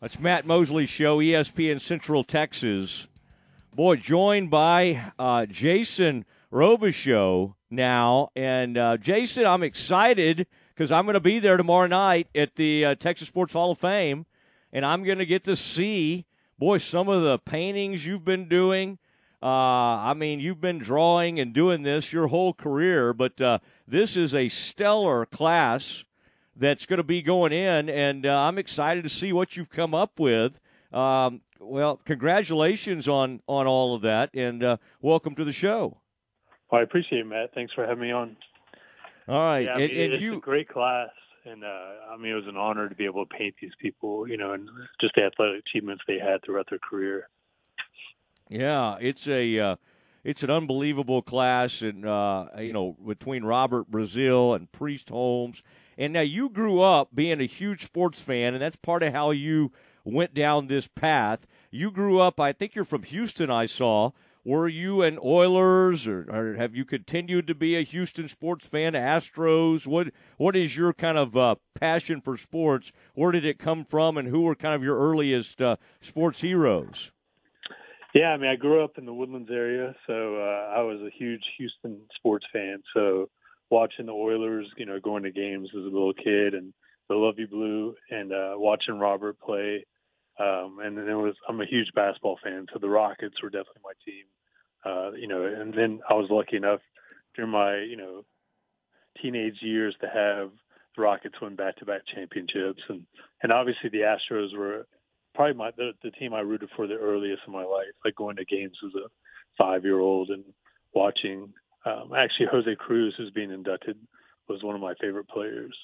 That's Matt Mosley Show, ESPN Central Texas. Boy, joined by uh, Jason Robichaud now. And uh, Jason, I'm excited because I'm going to be there tomorrow night at the uh, Texas Sports Hall of Fame, and I'm going to get to see, boy, some of the paintings you've been doing. Uh, I mean, you've been drawing and doing this your whole career, but uh, this is a stellar class that's going to be going in, and uh, I'm excited to see what you've come up with. Um, well, congratulations on on all of that, and uh, welcome to the show. Well, I appreciate it, Matt. Thanks for having me on. All right, yeah, and, I mean, and it's you a great class, and uh, I mean, it was an honor to be able to paint these people, you know, and just the athletic achievements they had throughout their career. Yeah, it's a uh, it's an unbelievable class, and uh, you know between Robert Brazile and Priest Holmes, and now you grew up being a huge sports fan, and that's part of how you went down this path. You grew up, I think you're from Houston. I saw. Were you an Oilers, or, or have you continued to be a Houston sports fan? Astros. What What is your kind of uh, passion for sports? Where did it come from, and who were kind of your earliest uh, sports heroes? Yeah, I mean, I grew up in the Woodlands area, so uh, I was a huge Houston sports fan. So watching the Oilers, you know, going to games as a little kid, and the Luv Ya Blue, and uh, watching Robert play. Um, and then it was I'm a huge basketball fan, so the Rockets were definitely my team. Uh, you know, and then I was lucky enough during my you know teenage years to have the Rockets win back-to-back championships, and and obviously the Astros were probably my the, the team I rooted for the earliest in my life, like going to games as a five-year-old and watching. Um, actually, Jose Cruz, who's being inducted, was one of my favorite players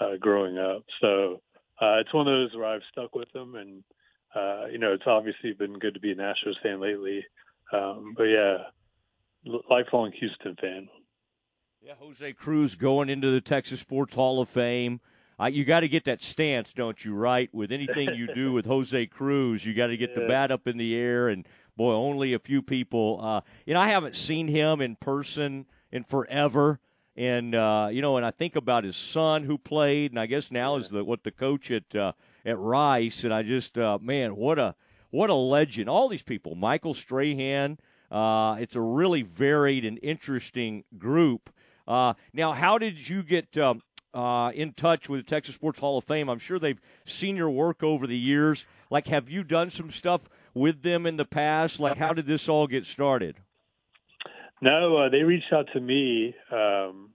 uh, growing up. So uh, it's one of those where I've stuck with them, and uh, you know, it's obviously been good to be a Nationals fan lately. Um, but yeah, lifelong Houston fan. Yeah, Jose Cruz going into the Texas Sports Hall of Fame. You got to get that stance, don't you? Right, with anything you do with Jose Cruz, you got to get the bat up in the air, and boy, only a few people. Uh, you know, I haven't seen him in person in forever, and uh, you know, and I think about his son who played, and I guess now is the what the coach at uh, at Rice, and I just, uh, man, what a what a legend! All these people, Michael Strahan. Uh, it's a really varied and interesting group. Uh, now, how did you get um, uh, in touch with the Texas Sports Hall of Fame? I'm sure they've seen your work over the years. Like, have you done some stuff with them in the past? Like, how did this all get started? No, uh, they reached out to me um,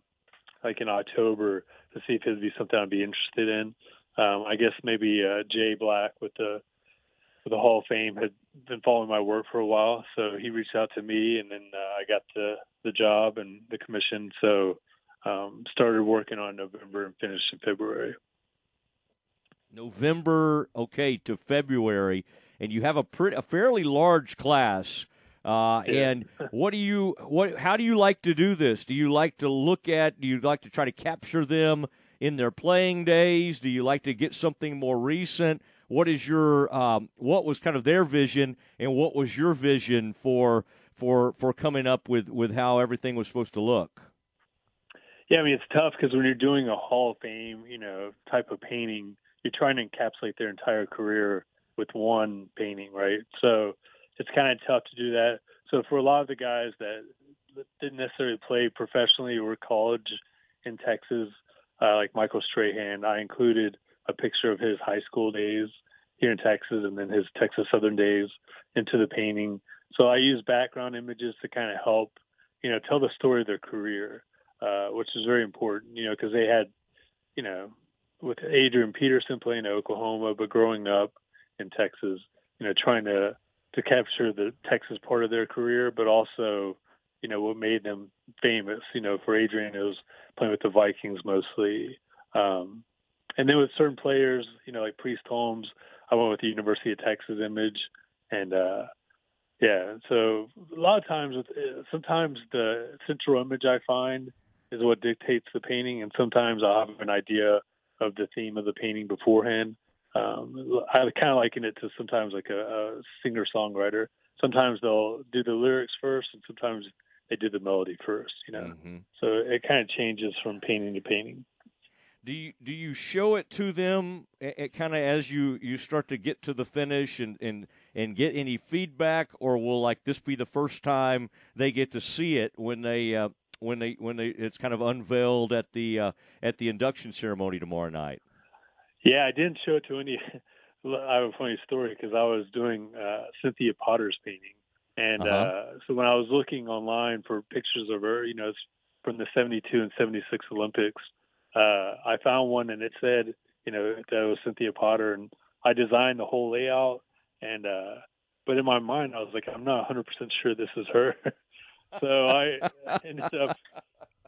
like in October to see if it'd be something I'd be interested in. Um, I guess maybe uh, Jay Black with the with the Hall of Fame had been following my work for a while, so he reached out to me, and then uh, I got the the job and the commission. So um, started working on November and finished in February. November, okay, to February, and you have a pretty, a fairly large class. Uh, Yeah. and what do you what? How do you like to do this? Do you like to look at? Do you like to try to capture them in their playing days? Do you like to get something more recent? What is your um, what was kind of their vision, and what was your vision for for for coming up with with how everything was supposed to look? Yeah, I mean it's tough because when you're doing a Hall of Fame, you know, type of painting, you're trying to encapsulate their entire career with one painting, right? So it's kind of tough to do that. So for a lot of the guys that didn't necessarily play professionally or college in Texas, uh, like Michael Strahan, I included a picture of his high school days here in Texas and then his Texas Southern days into the painting. So I use background images to kind of help, you know, tell the story of their career, uh, which is very important, you know, because they had, you know, with Adrian Peterson playing at Oklahoma, but growing up in Texas, you know, trying to to capture the Texas part of their career, but also, you know, what made them famous. You know, for Adrian, it was playing with the Vikings mostly. Um, and then with certain players, you know, like Priest Holmes, I went with the University of Texas image, and uh, yeah. So a lot of times, with, uh, sometimes the central image I find is what dictates the painting, and sometimes I have an idea of the theme of the painting beforehand. Um, I kind of liken it to sometimes like a, a singer songwriter. Sometimes they'll do the lyrics first, and sometimes they do the melody first. You know, Mhm. so it kind of changes from painting to painting. do you do you show it to them kind of as you you start to get to the finish and and and get any feedback, or will like this be the first time they get to see it when they uh, when they when they it's kind of unveiled at the uh, at the induction ceremony tomorrow night? Yeah, I didn't show it to any. I have a funny story because I was doing uh, Cynthia Potter's painting, and uh-huh. uh, so when I was looking online for pictures of her, you know, from the '72 and '76 Olympics, uh, I found one and it said, you know, that was Cynthia Potter, and I designed the whole layout. And uh, but in my mind, I was like, I'm not 100% sure this is her. so I ended up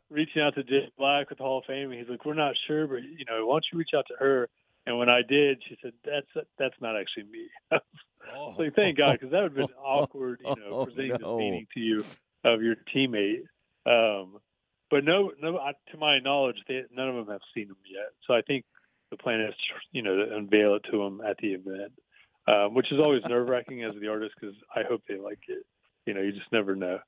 reaching out to Jay Black with the Hall of Fame. And he's like, we're not sure, but you know, why don't you reach out to her? And when I did, she said, "That's that's not actually me." oh. like, thank God, because that would have been awkward, you know, oh, presenting no. this painting to you of your teammate. Um, but no, no. To my knowledge, they, none of them have seen them yet. So I think the plan is, you know, to unveil it to them at the event, um, which is always nerve wracking as the artist because I hope they like it. You know, you just never know.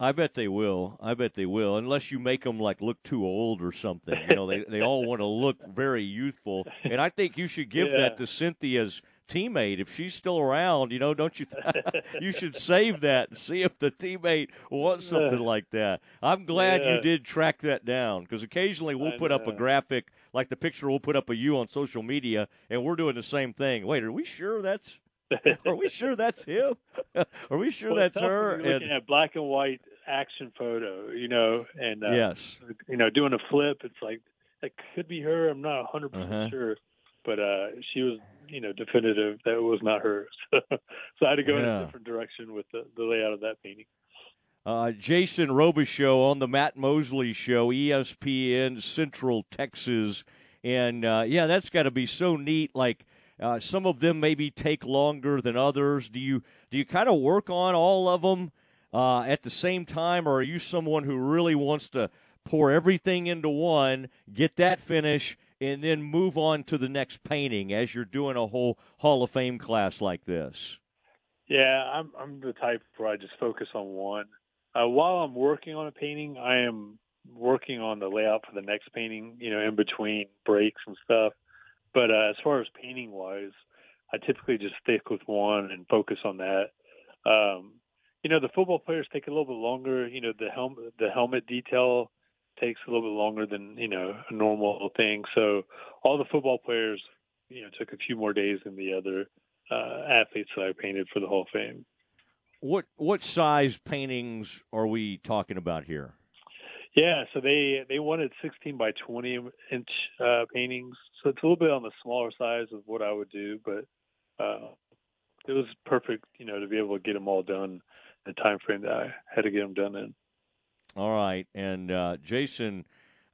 I bet they will. I bet they will, unless you make them like look too old or something. You know, they they all want to look very youthful, and I think you should give yeah. that to Cynthia's teammate if she's still around. You know, don't you? Th- you should save that and see if the teammate wants something like that. I'm glad yeah. you did track that down because occasionally we'll I put know. up a graphic like the picture we'll put up of you on social media, and we're doing the same thing. Wait, are we sure that's? are we sure that's him? are we sure well, that's her? You're looking and, at black and white action photo, you know, and uh, yes, you know, doing a flip. It's like that could be her. I'm not 100 uh-huh. percent sure, but uh, she was you know definitive that it was not hers. so I had to go yeah. in a different direction with the, the layout of that painting. Uh, Jason Robichaud on the Matt Mosley Show, ESPN Central Texas, and uh, yeah, that's got to be so neat. Like uh, some of them maybe take longer than others. Do you do you kind of work on all of them uh, at the same time, or are you someone who really wants to pour everything into one, get that finish, and then move on to the next painting as you're doing a whole Hall of Fame class like this? Yeah, I'm I'm the type where I just focus on one. Uh, while I'm working on a painting, I am working on the layout for the next painting. You know, in between breaks and stuff. But uh, as far as painting wise, I typically just stick with one and focus on that. Um, you know, the football players take a little bit longer. You know, the helmet the helmet detail takes a little bit longer than you know a normal thing. So all the football players, you know, took a few more days than the other uh, athletes that I painted for the Hall of Fame. What what size paintings are we talking about here? Yeah, so they they wanted 16 by 20 inch uh, paintings, so it's a little bit on the smaller size of what I would do, but uh, it was perfect, you know, to be able to get them all done in the time frame that I had to get them done in. All right. And uh, Jason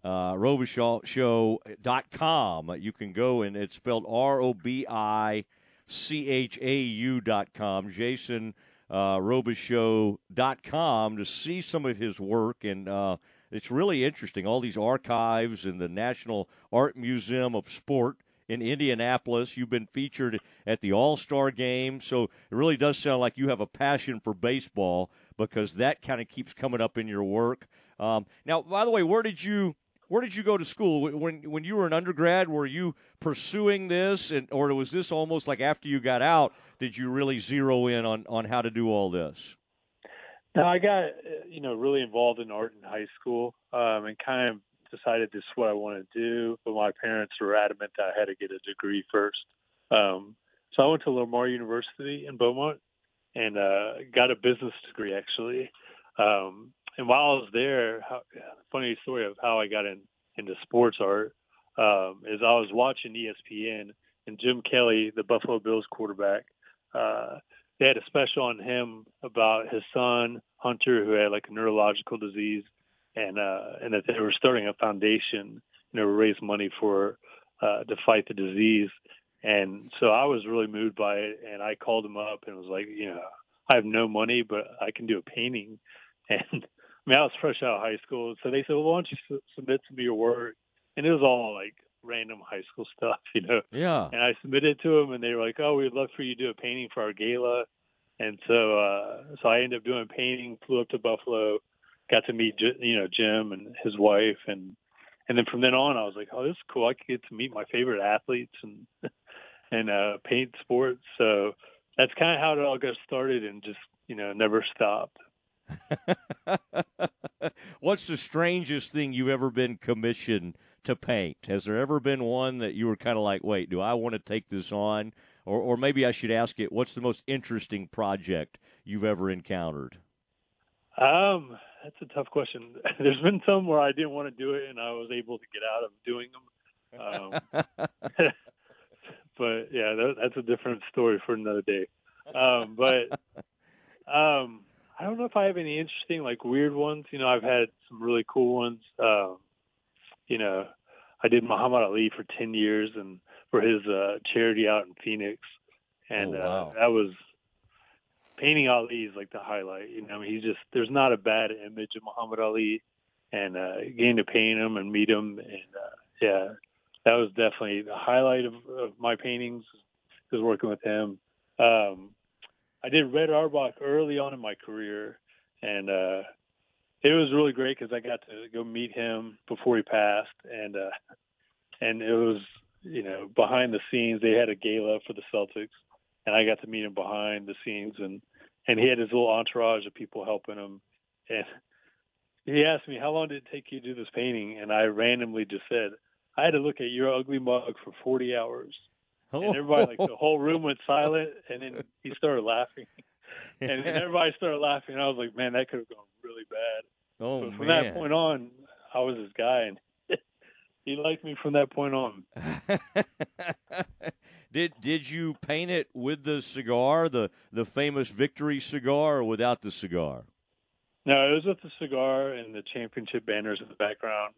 uh, Robichaud.com. You can go and it's spelled R O B I C H A U.com. Jason uh, Robichaud.com to see some of his work. And uh, it's really interesting. All these archives in the National Art Museum of Sport in Indianapolis. You've been featured at the All Star game. So it really does sound like you have a passion for baseball because that kind of keeps coming up in your work. Um, now, by the way, where did you where did you go to school when when you were an undergrad? Were you pursuing this, and or was this almost like after you got out? Did you really zero in on on how to do all this? I got you know really involved in art in high school, um, and kind of decided this is what I want to do. But my parents were adamant that I had to get a degree first. Um, so I went to Lamar University in Beaumont, and uh, got a business degree actually. Um, and while I was there, how, funny story of how I got in into sports art um, is I was watching ESPN and Jim Kelly, the Buffalo Bills quarterback, uh, they had a special on him about his son Hunter, who had like a neurological disease, and uh, and that they were starting a foundation, you know, to raise money for uh, to fight the disease. And so I was really moved by it, and I called him up and was like, you know, I have no money, but I can do a painting. And I mean, I was fresh out of high school, so they said, well, why don't you submit some of your work? And it was all like random high school stuff, you know. Yeah. And I submitted it to them, and they were like, "Oh, we'd love for you to do a painting for our gala." And so, uh, so I ended up doing painting. Flew up to Buffalo, got to meet you know Jim and his wife, and and then from then on, I was like, oh, this is cool. I get to meet my favorite athletes and and uh, paint sports. So that's kind of how it all got started, and just you know never stopped. What's the strangest thing you've ever been commissioned to paint? Has there ever been one that you were kind of like, wait, do I want to take this on? Or, or maybe I should ask it, what's the most interesting project you've ever encountered? Um, that's a tough question. There's been some where I didn't want to do it, and I was able to get out of doing them. Um, but yeah, that, that's a different story for another day. Um, but um, I don't know if I have any interesting, like weird ones. You know, I've had some really cool ones. Um, you know, I did Muhammad Ali for ten years, and for his uh, charity out in Phoenix, and oh, wow. uh, that was painting Ali is like the highlight. You know, I mean, he's just there's not a bad image of Muhammad Ali, and uh, getting to paint him and meet him, and uh, yeah, that was definitely the highlight of, of my paintings. Was working with him. Um, I did Red Auerbach early on in my career, and uh, it was really great because I got to go meet him before he passed, and uh, and it was you know behind the scenes. They had a gala for the Celtics, and I got to meet him behind the scenes, and and he had his little entourage of people helping him, and he asked me how long did it take you to do this painting, and I randomly just said I had to look at your ugly mug for 40 hours. And everybody, like the whole room went silent, and then he started laughing, and, and everybody started laughing. And I was like, "Man, that could have gone really bad." Oh but from man. that point on, I was his guy, and he liked me from that point on. did did you paint it with the cigar, the the famous victory cigar, or without the cigar? No, it was with the cigar and the championship banners in the background.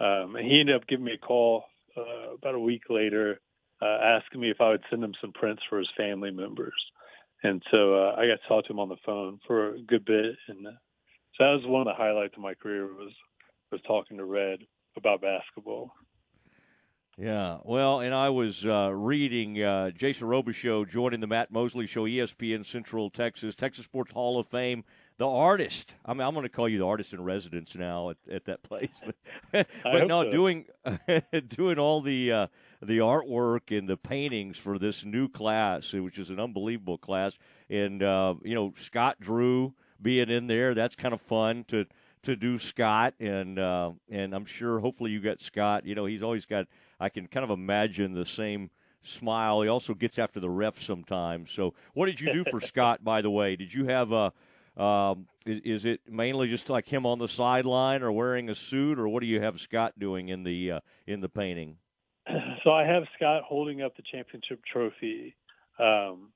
Um, and he ended up giving me a call uh, about a week later, uh, asking me if I would send him some prints for his family members. And so uh, I got to talk to him on the phone for a good bit, and uh, so that was one of the highlights of my career was was talking to Red about basketball. Yeah, well, and I was uh, reading uh, Jason Robichaud joining the Matt Mosley Show, ESPN Central Texas, Texas Sports Hall of Fame, the artist. I mean, I'm going to call you the artist in residence now at, at that place, but but no, so. doing doing all the uh, the artwork and the paintings for this new class, which is an unbelievable class, and uh, you know Scott Drew being in there, that's kind of fun to to do Scott, and uh, and I'm sure hopefully you got Scott. You know, he's always got. I can kind of imagine the same smile. He also gets after the ref sometimes. So, what did you do for Scott? By the way, did you have a? Um, is, is, it mainly just like him on the sideline, or wearing a suit, or what do you have Scott doing in the uh, in the painting? So I have Scott holding up the championship trophy um,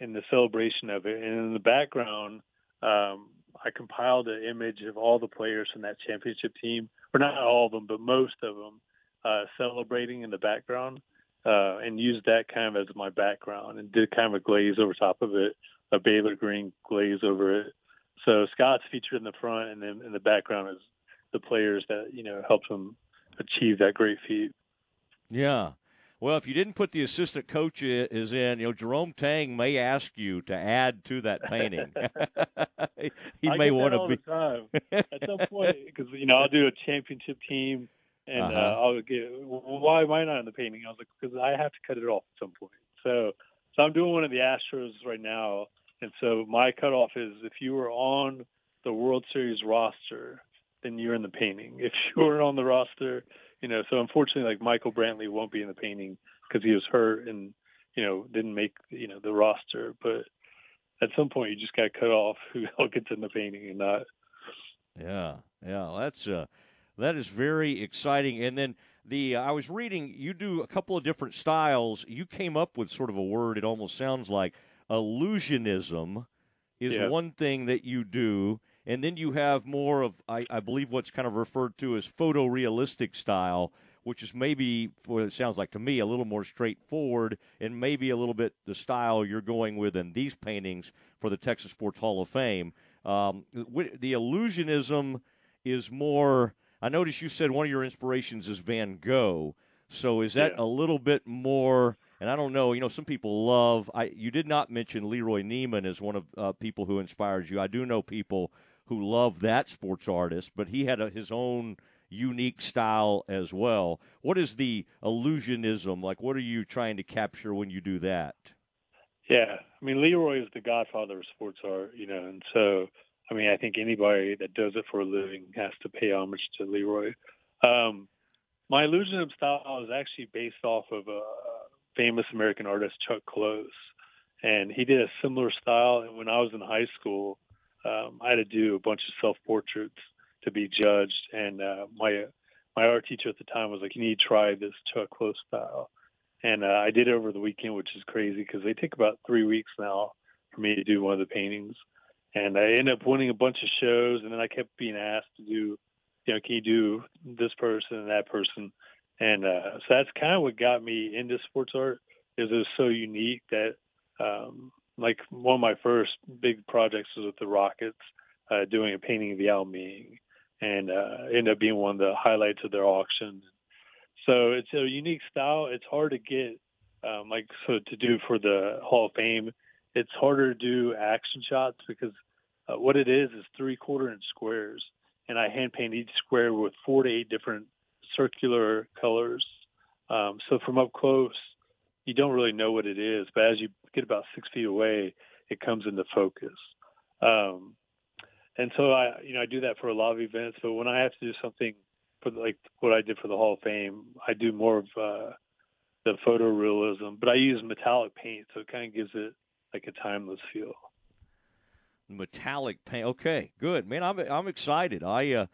in the celebration of it, and in the background, um, I compiled an image of all the players from that championship team, or not all of them, but most of them, uh, celebrating in the background, uh, and used that kind of as my background, and did kind of a glaze over top of it, a Baylor green glaze over it. So Scott's featured in the front, and then in the background is the players that you know helped him achieve that great feat. Yeah. Well, if you didn't put the assistant coach is in, you know, Jerome Tang may ask you to add to that painting. he I may want to be. time. At some point, because you know, I'll do a championship team, and Uh-huh. uh, I'll get. Why am I not in the painting? I was like, because I have to cut it off at some point. So, so I'm doing one of the Astros right now, and so my cutoff is if you were on the World Series roster, then you're in the painting. If you weren't on the roster, you know, so unfortunately, like Michael Brantley won't be in the painting because he was hurt and you know didn't make you know the roster. But at some point, you just got cut off who gets in the painting and not. Yeah, yeah, that's uh, that is very exciting. And then the uh, I was reading you do a couple of different styles. You came up with sort of a word. It almost sounds like illusionism is Yeah. one thing that you do, and then you have more of I, I believe what's kind of referred to as photorealistic style, which is maybe what it sounds like to me a little more straightforward and maybe a little bit the style you're going with in these paintings for the Texas Sports Hall of Fame. Um, the illusionism is more. I noticed you said one of your inspirations is Van Gogh. So is that Yeah. a little bit more? And I don't know. You know, some people love. I you did not mention Leroy Neiman as one of uh, people who inspires you. I do know people who love that sports artist, but he had a, his own unique style as well. What is the illusionism like? What are you trying to capture when you do that? Yeah, I mean Leroy is the godfather of sports art, you know, and so I mean I think anybody that does it for a living has to pay homage to Leroy. Um, my illusionism style is actually based off of a famous American artist Chuck Close, and he did a similar style. And when I was in high school, um, I had to do a bunch of self portraits to be judged, and uh, my my art teacher at the time was like, "You need to try this Chuck Close style." And uh, I did it over the weekend, which is crazy because they take about three weeks now for me to do one of the paintings. And I ended up winning a bunch of shows, and then I kept being asked to do, you know, can you do this person and that person? And uh, so that's kind of what got me into sports art. Is it was so unique that, um, like, one of my first big projects was with the Rockets, uh, doing a painting of Yao Ming, and uh, ended up being one of the highlights of their auction. So it's a unique style. It's hard to get, um, like, so to do for the Hall of Fame. It's harder to do action shots because uh, what it is is three quarter inch squares, and I hand paint each square with four to eight different circular colors. Um, so from up close, you don't really know what it is, but as you get about six feet away, it comes into focus. Um, and so I, you know, I do that for a lot of events. But when I have to do something for like what I did for the Hall of Fame, I do more of uh, the photorealism, but I use metallic paint, so it kind of gives it like a timeless feel. Metallic paint. Okay, good man. I'm I'm excited. I uh,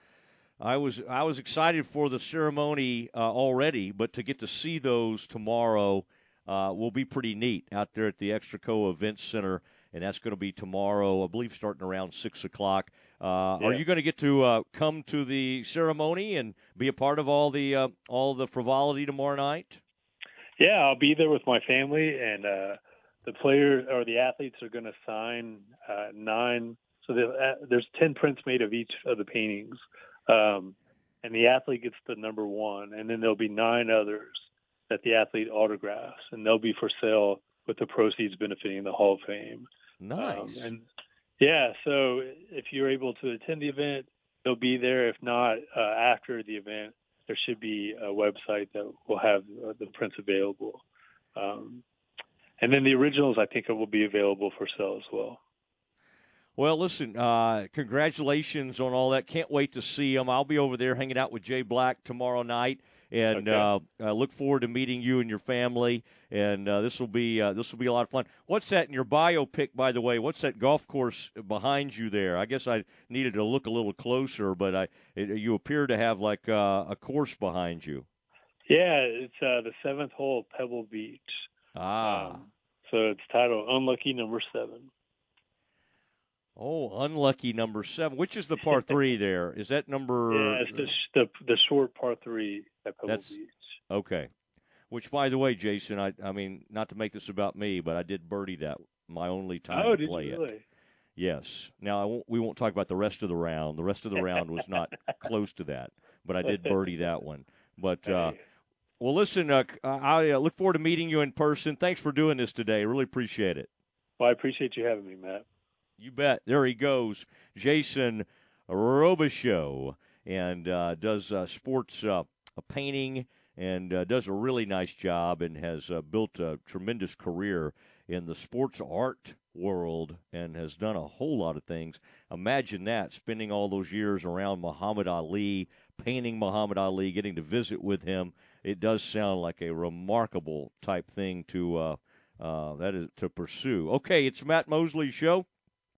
I was I was excited for the ceremony uh, already, but to get to see those tomorrow uh, will be pretty neat out there at the Extraco Event Center, and that's going to be tomorrow, I believe, starting around six o'clock. Uh, yeah. Are you going to get to uh, come to the ceremony and be a part of all the uh, all the frivolity tomorrow night? Yeah, I'll be there with my family, and uh, the players or the athletes are going to sign nine. So there's ten prints made of each of the paintings. Um, and the athlete gets the number one, and then there'll be nine others that the athlete autographs, and they'll be for sale with the proceeds benefiting the Hall of Fame. Nice. Um, and yeah, so if you're able to attend the event, they'll be there. If not, uh, after the event, there should be a website that will have uh, the prints available. Um, and then the originals, I think, will be available for sale as well. Well, listen, uh, congratulations on all that. Can't wait to see them. I'll be over there hanging out with Jay Black tomorrow night, and okay. uh, I look forward to meeting you and your family. And uh, this will be uh, this will be a lot of fun. What's that in your biopic, by the way? What's that golf course behind you there? I guess I needed to look a little closer, but I it, you appear to have like uh, a course behind you. Yeah, it's uh, the seventh hole, Pebble Beach. Ah. Um, so it's titled Unlucky Number Seven. Oh, unlucky number seven. Which is the par three there? Is that number? Yeah, it's the the, the short par three at Pebble That's, Beach. Okay. Which, by the way, Jason, I I mean not to make this about me, but I did birdie that my only time oh, to play really? it. Yes. Now I won't, we won't talk about the rest of the round. The rest of the round was not close to that, but I did birdie that one. But uh, well, listen, uh, I uh, look forward to meeting you in person. Thanks for doing this today. I really appreciate it. Well, I appreciate you having me, Matt. You bet. There he goes, Jason Robichaud, and uh, does uh, sports uh, painting and uh, does a really nice job and has uh, built a tremendous career in the sports art world and has done a whole lot of things. Imagine that, spending all those years around Muhammad Ali, painting Muhammad Ali, getting to visit with him. It does sound like a remarkable type thing to uh, uh, that is to pursue. Okay, it's Matt Mosley's show.